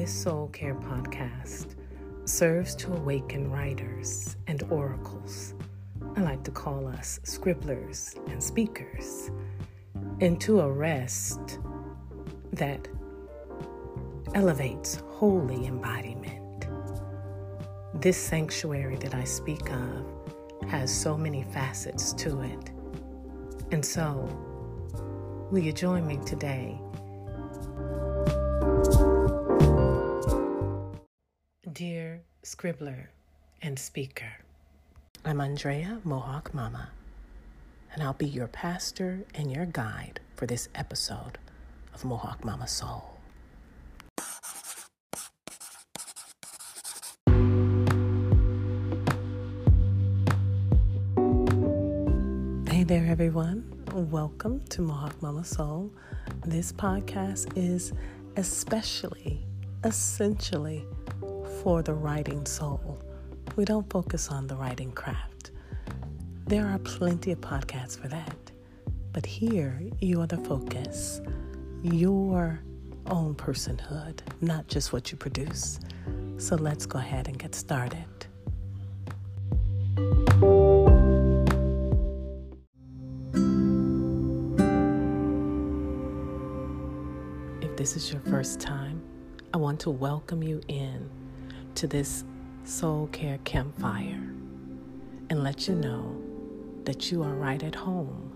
This Soul Care podcast serves to awaken writers and oracles. I like to call us scribblers and speakers into a rest that elevates holy embodiment. This sanctuary that I speak of has so many facets to it. And so, will you join me today? Dear scribbler and speaker, I'm Andrea Mohawk Mama, and I'll be your pastor and your guide for this episode of Mohawk Mama Soul. Hey there, everyone. Welcome to Mohawk Mama Soul. This podcast is especially, essentially for the writing soul. We don't focus on the writing craft. There are plenty of podcasts for that. But here, you are the focus, your own personhood, not just what you produce. So let's go ahead and get started. If this is your first time, I want to welcome you in to this soul care campfire and let you know that you are right at home.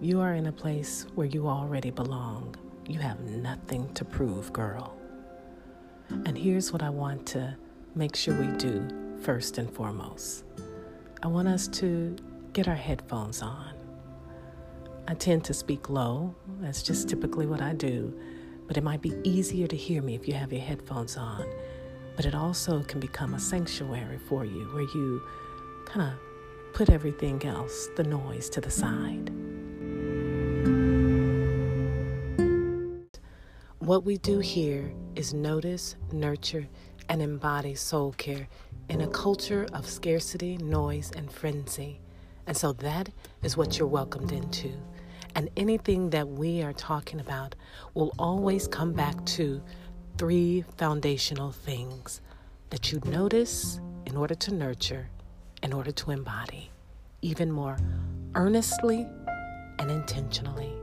You are in a place where you already belong. You have nothing to prove, girl. And here's what I want to make sure we do first and foremost I want us to get our headphones on. I tend to speak low, that's just typically what I do, but it might be easier to hear me if you have your headphones on but it also can become a sanctuary for you where you kind of put everything else, the noise, to the side. What we do here is notice, nurture, and embody soul care in a culture of scarcity, noise, and frenzy. And so that is what you're welcomed into. And anything that we are talking about will always come back to three foundational things that you notice in order to nurture, in order to embody, even more earnestly and intentionally.